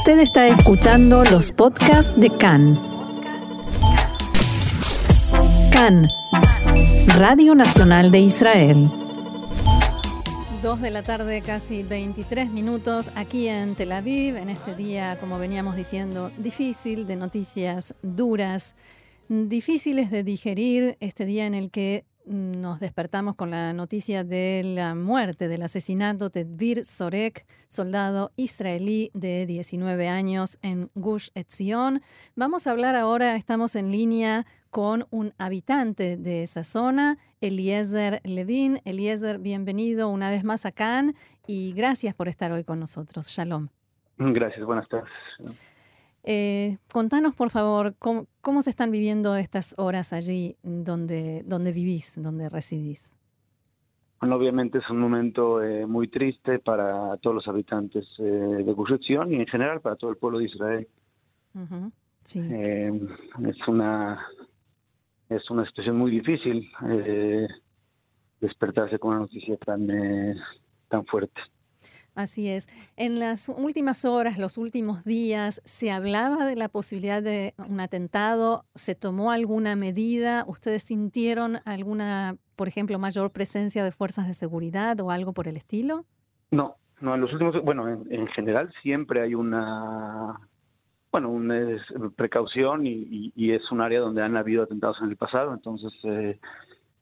Usted está escuchando los podcasts de CAN. CAN, Radio Nacional de Israel. Dos de la tarde, casi 23 minutos, aquí en Tel Aviv, en este día, como veníamos diciendo, difícil, de noticias duras, difíciles de digerir, este día en el que nos despertamos con la noticia de la muerte, del asesinato de Dvir Sorek, soldado israelí de 19 años en Gush Etzion. Vamos a hablar ahora, estamos en línea con un habitante de esa zona, Eliezer Levin. Eliezer, bienvenido una vez más a Cannes y gracias por estar hoy con nosotros. Shalom. Gracias, buenas tardes. Eh, contanos, por favor, cómo, se están viviendo estas horas allí donde, donde vivís, donde residís. Bueno, obviamente es un momento eh, muy triste para todos los habitantes eh, de Gush y en general para todo el pueblo de Israel. sí. es una es una situación muy difícil despertarse con una noticia tan tan fuerte. Así es. En las últimas horas, los últimos días, ¿se hablaba de la posibilidad de un atentado? ¿Se tomó alguna medida? ¿Ustedes sintieron alguna, por ejemplo, mayor presencia de fuerzas de seguridad o algo por el estilo? No, no, en los últimos, bueno, en, general siempre hay una, bueno, una precaución y, y, es un área donde han habido atentados en el pasado, entonces eh,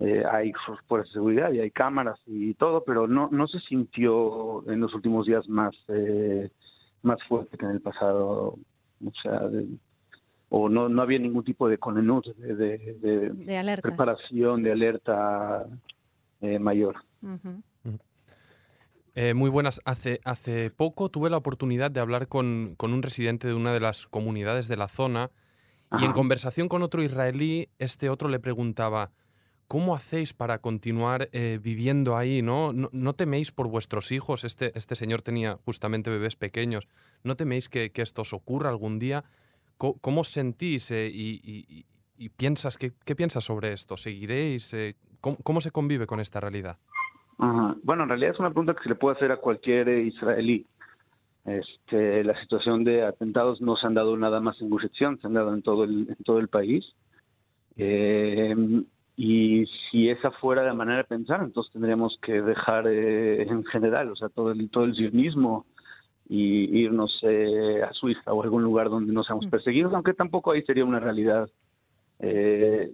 eh, hay fuerzas de seguridad y hay cámaras y todo, pero no no se sintió en los últimos días más eh, más fuerte que en el pasado, o sea, o no no había ningún tipo de conenut, de, de, preparación, de alerta eh, mayor. muy buenas. Hace, hace poco tuve la oportunidad de hablar con, con un residente de una de las comunidades de la zona y en conversación con otro israelí, este otro le preguntaba, ¿Cómo hacéis para continuar eh, viviendo ahí? ¿no? ¿no? teméis por vuestros hijos? Este, este señor tenía justamente bebés pequeños. ¿No teméis que, esto os ocurra algún día? ¿Cómo, os sentís eh, y, piensas, qué, piensas sobre esto? ¿Seguiréis? Eh, ¿cómo, se convive con esta realidad? Bueno, en realidad es una pregunta que se le puede hacer a cualquier israelí. Este, la situación de atentados no se han dado nada más en Gush se han dado en todo el, en todo el país. Eh, y si esa fuera la manera de pensar, entonces tendríamos que dejar eh, en general, o sea, todo el, todo el sionismo y irnos eh, a Suiza o algún lugar donde no seamos perseguidos, aunque tampoco ahí sería una realidad. Eh,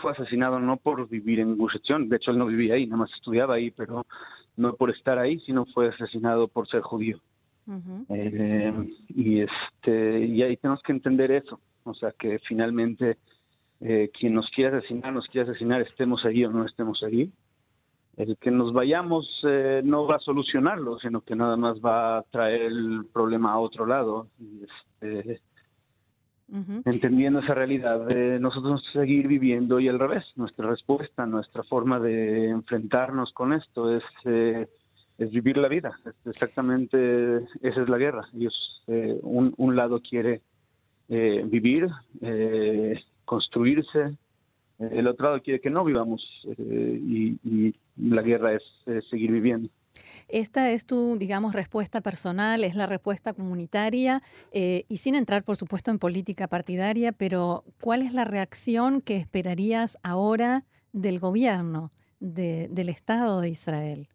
fue asesinado no por vivir en Gush de hecho él no vivía ahí, nada más estudiaba ahí, pero no por estar ahí, sino fue asesinado por ser judío. Eh, y este y ahí tenemos que entender eso, o sea que finalmente eh, quien nos quiera asesinar, nos quiera asesinar, estemos allí o no estemos allí. El que nos vayamos eh, no va a solucionarlo, sino que nada más va a traer el problema a otro lado. Este, Entendiendo esa realidad, de nosotros seguir viviendo y al revés. Nuestra respuesta, nuestra forma de enfrentarnos con esto es, eh, es vivir la vida. Exactamente esa es la guerra. Ellos, un, un lado quiere vivir, construirse. El otro lado quiere que no vivamos eh, y, la guerra es, seguir viviendo. Esta es tu, digamos, respuesta personal, es la respuesta comunitaria eh, y sin entrar, por supuesto, en política partidaria, pero ¿cuál es la reacción que esperarías ahora del gobierno, del Estado de Israel?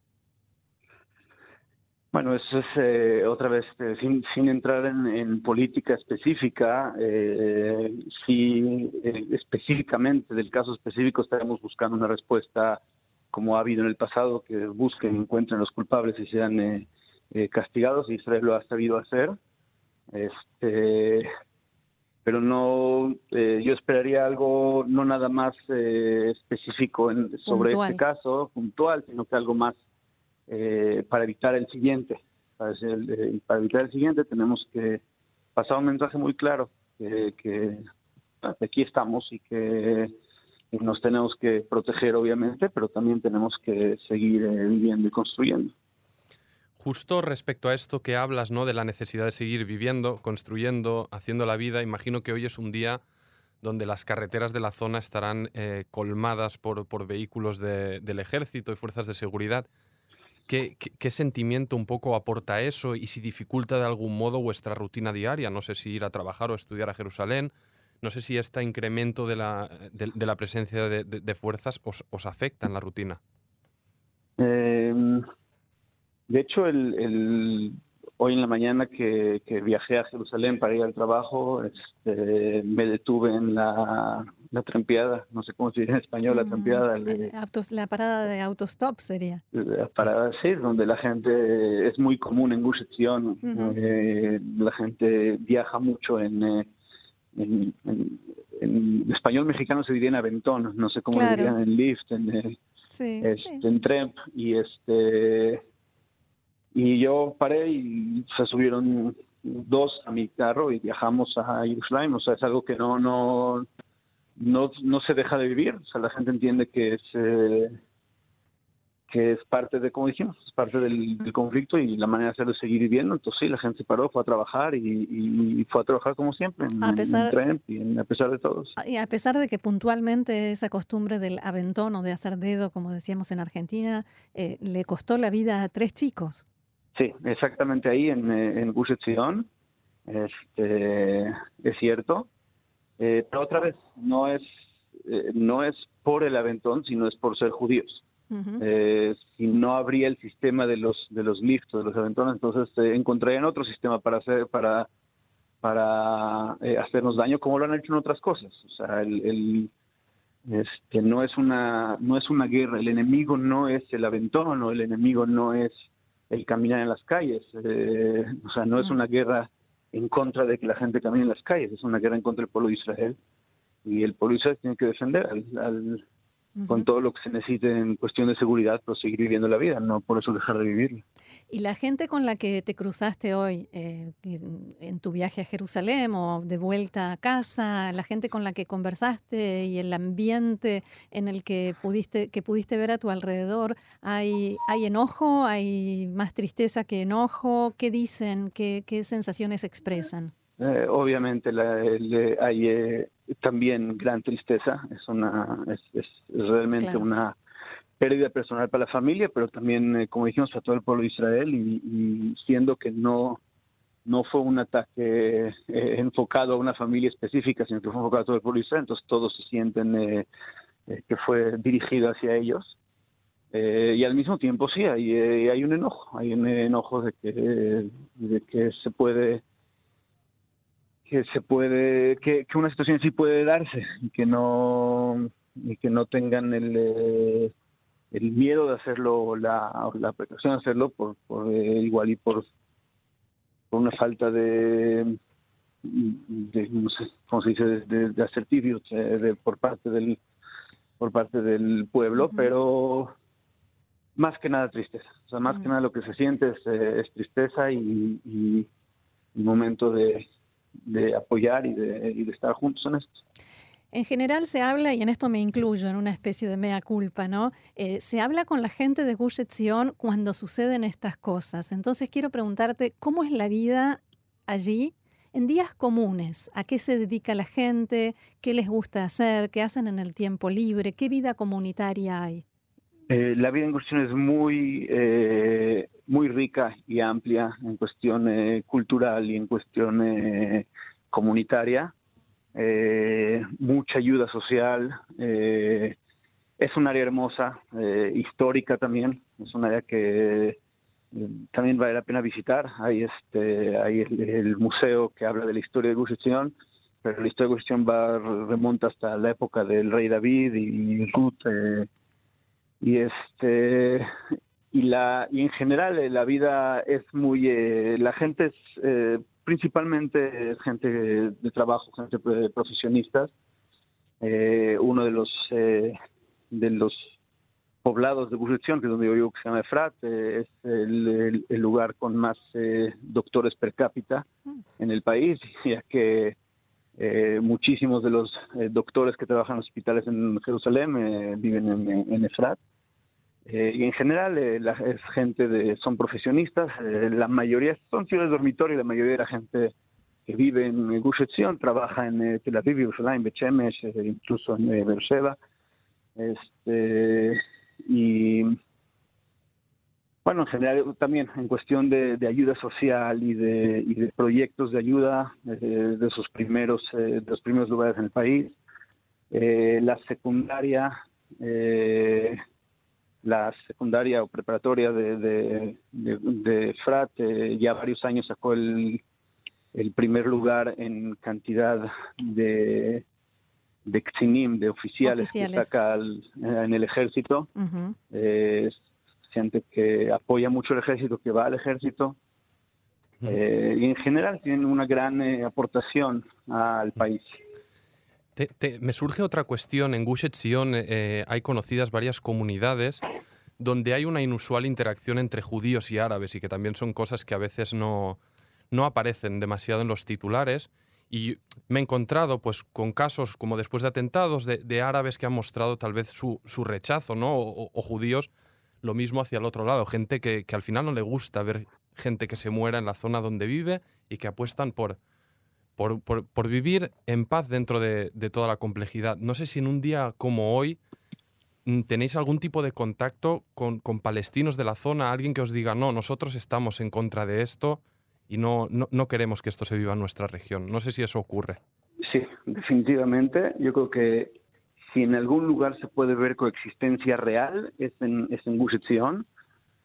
Bueno, eso es eh, otra vez, eh, sin, sin entrar en, política específica, eh, sí específicamente del caso específico estaremos buscando una respuesta como ha habido en el pasado, que busquen, encuentren los culpables y sean castigados, y Israel lo ha sabido hacer. Este, pero no, yo esperaría algo no nada más específico en, sobre este caso, puntual, sino que algo más eh, para evitar el siguiente. Para, eh, para, evitar el siguiente tenemos que pasar un mensaje muy claro que, que aquí estamos y que nos tenemos que proteger obviamente, pero también tenemos que seguir eh, viviendo y construyendo. Justo respecto a esto que hablas, ¿no? De la necesidad de seguir viviendo, construyendo, haciendo la vida, imagino que hoy es un día donde las carreteras de la zona estarán colmadas por, vehículos de, del ejército y fuerzas de seguridad. ¿Qué, sentimiento un poco aporta eso y si dificulta de algún modo vuestra rutina diaria? No sé si ir a trabajar o estudiar a Jerusalén. No sé si este incremento de la, de, la presencia de, fuerzas os, afecta en la rutina. Em, de hecho, el, hoy en la mañana que, viajé a Jerusalén para ir al trabajo, este, me detuve en la, la trampeada, no sé cómo se dice en español, la mm, trampeada. Eh, la parada de autostop sería. La parada, sí, donde la gente es muy común en Gush eh, la gente viaja mucho en, eh, en, español mexicano se diría en aventón, no sé cómo dirían en lift, en, este, en tramp, y este y yo paré y se subieron dos a mi carro y viajamos a Jerusalén. O sea, es algo que no, no, no, no se deja de vivir. O sea, la gente entiende que es, eh, que es parte de, como dijimos, es parte del, conflicto y la manera de hacerlo es seguir viviendo. Entonces sí, la gente se paró, fue a trabajar y, fue a trabajar como siempre, en, a pesar, y a pesar de todos. Y a pesar de que puntualmente esa costumbre del aventón o de hacer dedo, como decíamos en Argentina, eh, le costó la vida a tres chicos. Sí, exactamente ahí en, eh, en Este, es cierto. Eh, pero otra vez, no es, eh, no es por el aventón, sino es por ser judíos. si no habría el sistema de los de los lifts, de los aventones, entonces encontrarían otro sistema para hacer para para hacernos daño, como lo han hecho en otras cosas. O sea, el, el este, no es una no es una guerra. El enemigo no es el aventón, o el enemigo no es el caminar en las calles. Eh, o sea, no es una guerra en contra de que la gente camine en las calles, es una guerra en contra del pueblo de Israel. Y el pueblo de Israel tiene que defender al, con todo lo que se necesite en cuestión de seguridad, pero seguir viviendo la vida, no por eso dejar de vivirla. ¿Y la gente con la que te cruzaste hoy eh, en tu viaje a Jerusalén o de vuelta a casa, la gente con la que conversaste y el ambiente en el que pudiste, que pudiste ver a tu alrededor, ¿hay, hay enojo? ¿Hay más tristeza que enojo? ¿Qué dicen? ¿Qué, qué sensaciones expresan? Eh, obviamente la, hay eh, también gran tristeza, es una es, realmente una pérdida personal para la familia, pero también, eh, como dijimos, para todo el pueblo de Israel y, siendo que no no fue un ataque enfocado a una familia específica, sino que fue enfocado a todo el pueblo de Israel, entonces todos se sienten que fue dirigido hacia ellos. y al mismo tiempo sí, hay, hay un enojo, hay un enojo de que, de que se puede que se puede, que, una situación así puede darse y que no, y que no tengan el, eh, el miedo de hacerlo, la, la precaución de hacerlo por, por eh, igual y por, por una falta de, de no sé cómo se dice, de, de eh, de, por parte del por parte del pueblo, pero más que nada tristeza. O sea, más que nada lo que se siente es, es tristeza y, y un momento de, de apoyar y de, estar juntos en esto. En general se habla, y en esto me incluyo, en una especie de mea culpa, ¿no? Eh, se habla con la gente de Gush cuando suceden estas cosas. Entonces quiero preguntarte, ¿cómo es la vida allí en días comunes? ¿A qué se dedica la gente? ¿Qué les gusta hacer? ¿Qué hacen en el tiempo libre? ¿Qué vida comunitaria hay? Eh, la vida en Gush es muy eh, muy rica y amplia en cuestión eh, cultural y en cuestión eh, comunitaria, mucha ayuda social, es un área hermosa, histórica también, es un área que también vale la pena visitar, hay este hay el, museo que habla de la historia de Gush pero la historia de Gush va remonta hasta la época del rey David y Ruth y este y la y en general eh, la vida es muy eh, la gente es eh, principalmente gente de trabajo gente profesionistas uno de los de los poblados de Burrición, que es donde yo vivo, que se llama Efrat, es el, lugar con más doctores per cápita en el país, ya que muchísimos de los doctores que trabajan en hospitales en Jerusalén viven en, en Efrat. Eh, y en general eh, la, es gente de son profesionistas eh, la mayoría son ciudades dormitorio la mayoría de la gente que vive en Gush Etzion trabaja en Tel Aviv, Yerushalayim, Bechemesh, incluso en Beersheba este y Bueno, en general también en cuestión de, ayuda social y de, y de, proyectos de ayuda de, de sus primeros de los primeros lugares en el país. la secundaria la secundaria o preparatoria de, de, de, Frat ya varios años sacó el, el primer lugar en cantidad de de Xinim, de oficiales, que saca en el ejército. Eh, siente que apoya mucho el ejército, que va al ejército. Eh, y en general tiene una gran eh, aportación al país. me surge otra cuestión. En Gush Etzion hay conocidas varias comunidades donde hay una inusual interacción entre judíos y árabes y que también son cosas que a veces no, no aparecen demasiado en los titulares. Y me he encontrado pues, con casos como después de atentados de, árabes que han mostrado tal vez su, rechazo, ¿no? O, judíos lo mismo hacia el otro lado. Gente que, al final no le gusta ver gente que se muera en la zona donde vive y que apuestan por, por, vivir en paz dentro de, de, toda la complejidad. No sé si en un día como hoy mm, tenéis algún tipo de contacto con, con palestinos de la zona, alguien que os diga, no, nosotros estamos en contra de esto y no, no, queremos que esto se viva en nuestra región. No sé si eso ocurre. Sí, definitivamente. Yo creo que si en algún lugar se puede ver coexistencia real es en, es en Gush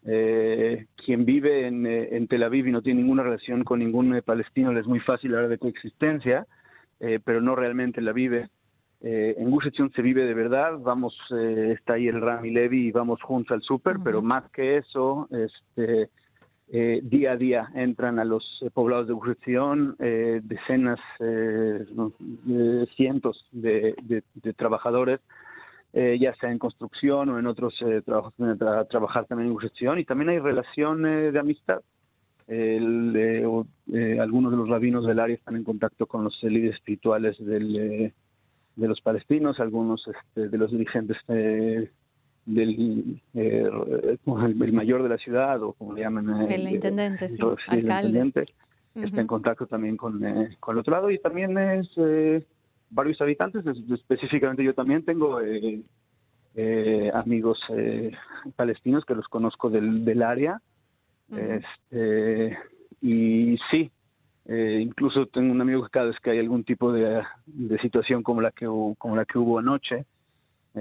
eh, quien vive en, eh, en, Tel Aviv y no tiene ninguna relación con ningún eh, palestino le es muy fácil hablar de coexistencia, pero no realmente la vive. en Gush se vive de verdad, vamos, está ahí el Rami Levi y vamos juntos al súper, pero más que eso, este, eh, día a día entran a los eh, poblados de Gujeción eh, decenas, cientos de, trabajadores, ya sea en construcción o en otros trabajos, para trabajar también en Gujeción, y también hay relación de amistad. algunos de los rabinos del área están en contacto con los líderes espirituales de los palestinos, algunos este, de los dirigentes del eh, el, mayor de la ciudad o como le llaman eh, el intendente, sí, alcalde. está en contacto también con, eh, con el otro lado y también es eh, varios habitantes, específicamente yo también tengo amigos palestinos que los conozco del, del área este, y sí, incluso tengo un amigo que cada vez que hay algún tipo de, de situación como la que como la que hubo anoche,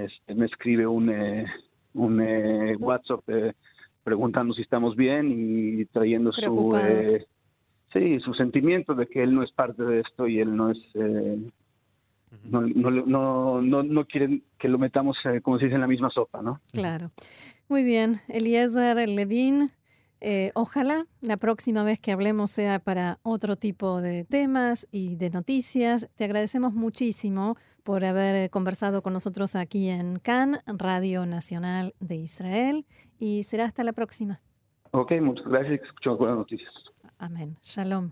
este, me escribe un, eh, un eh, WhatsApp eh, preguntando si estamos bien y trayendo su sí su sentimiento de que él no es parte de esto y él no es no, no, no, no, quieren que lo metamos, como se dice, en la misma sopa, ¿no? Claro. Muy bien. Eliezer Levin, ojalá la próxima vez que hablemos sea para otro tipo de temas y de noticias. Te agradecemos muchísimo por haber conversado con nosotros aquí en CAN, Radio Nacional de Israel, y será hasta la próxima. Ok, muchas gracias. Escuchamos buenas noticias. Amén. Shalom.